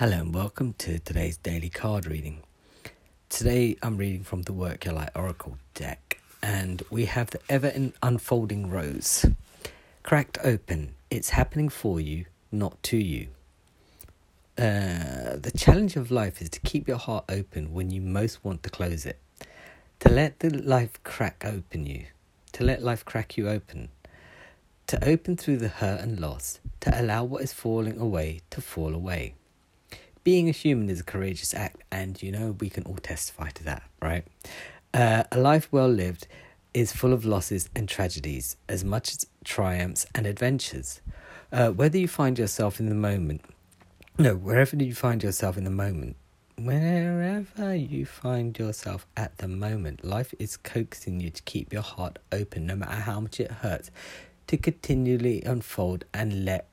Hello and welcome to today's daily card reading. Today I'm reading from the Work Your Light Oracle deck, and we have the ever unfolding rose. Cracked open, it's happening for you, not to you. Uh, the challenge of life is to keep your heart open when you most want to close it. To let the life crack open you, to let life crack you open. To open through the hurt and loss, to allow what is falling away to fall away being a human is a courageous act, and you know, we can all testify to that, right? Uh, a life well lived is full of losses and tragedies, as much as triumphs and adventures. Uh, whether you find yourself in the moment, no, wherever you find yourself in the moment, wherever you find yourself at the moment, life is coaxing you to keep your heart open, no matter how much it hurts, to continually unfold and let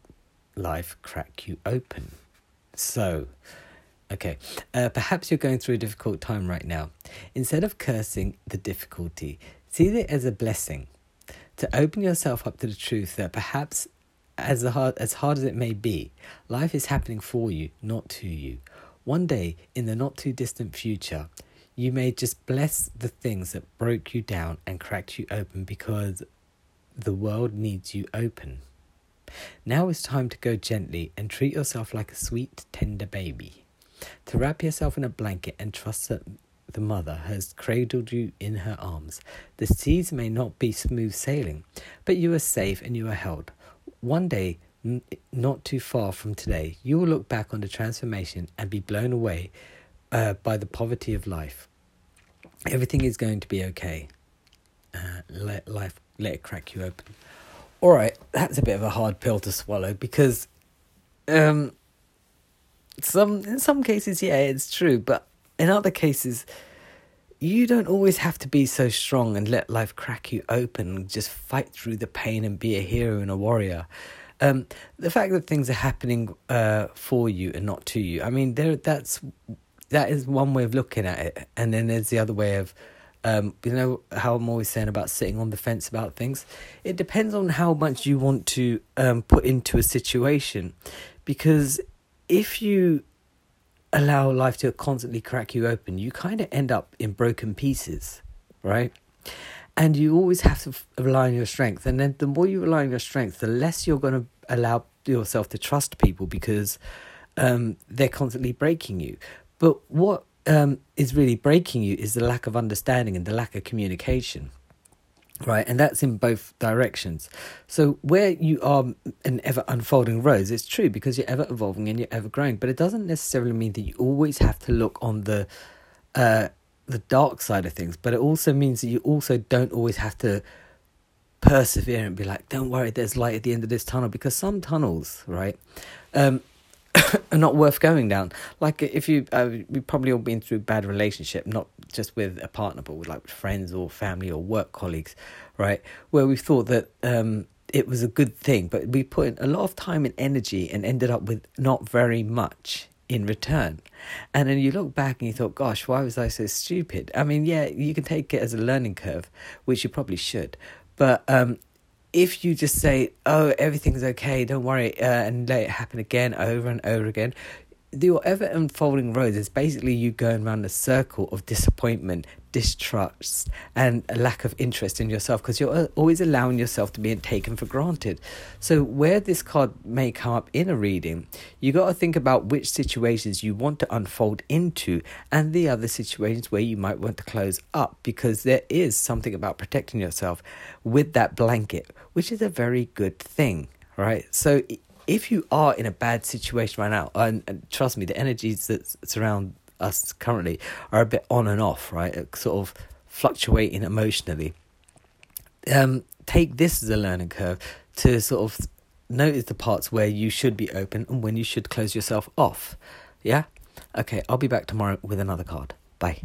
life crack you open. So, okay, uh, perhaps you're going through a difficult time right now. Instead of cursing the difficulty, see it as a blessing to open yourself up to the truth that perhaps as hard as hard as it may be, life is happening for you, not to you. One day in the not too distant future, you may just bless the things that broke you down and cracked you open because the world needs you open. Now it's time to go gently and treat yourself like a sweet, tender baby. To wrap yourself in a blanket and trust that the mother has cradled you in her arms. The seas may not be smooth sailing, but you are safe and you are held. One day, n- not too far from today, you will look back on the transformation and be blown away uh, by the poverty of life. Everything is going to be okay. Uh, let life let it crack you open all right, that's a bit of a hard pill to swallow because, um, some in some cases, yeah, it's true, but in other cases, you don't always have to be so strong and let life crack you open and just fight through the pain and be a hero and a warrior. Um, the fact that things are happening uh, for you and not to you, I mean, there that's that is one way of looking at it, and then there's the other way of um, you know how I'm always saying about sitting on the fence about things? It depends on how much you want to um, put into a situation. Because if you allow life to constantly crack you open, you kind of end up in broken pieces, right? And you always have to rely on your strength. And then the more you rely on your strength, the less you're going to allow yourself to trust people because um, they're constantly breaking you. But what um, is really breaking you is the lack of understanding and the lack of communication right? And that's in both directions. So where you are an ever unfolding rose it's true because you're ever evolving and you're ever growing but it doesn't necessarily mean that you always have to look on the uh the dark side of things but it also means that you also don't always have to persevere and be like don't worry there's light at the end of this tunnel because some tunnels right um are not worth going down. Like if you, uh, we've probably all been through bad relationship, not just with a partner, but with like friends or family or work colleagues, right? Where we thought that um, it was a good thing, but we put in a lot of time and energy and ended up with not very much in return. And then you look back and you thought, gosh, why was I so stupid? I mean, yeah, you can take it as a learning curve, which you probably should. But um, if you just say, "Oh, everything's okay, don't worry," uh, and let it happen again, over and over again, the ever unfolding road is basically you going around a circle of disappointment, distrust, and a lack of interest in yourself because you're always allowing yourself to be taken for granted. So, where this card may come up in a reading, you got to think about which situations you want to unfold into and the other situations where you might want to close up because there is something about protecting yourself with that blanket, which is a very good thing, right? So, if you are in a bad situation right now, and, and trust me, the energies that surround us currently are a bit on and off, right? Sort of fluctuating emotionally. Um, take this as a learning curve to sort of notice the parts where you should be open and when you should close yourself off. Yeah? Okay, I'll be back tomorrow with another card. Bye.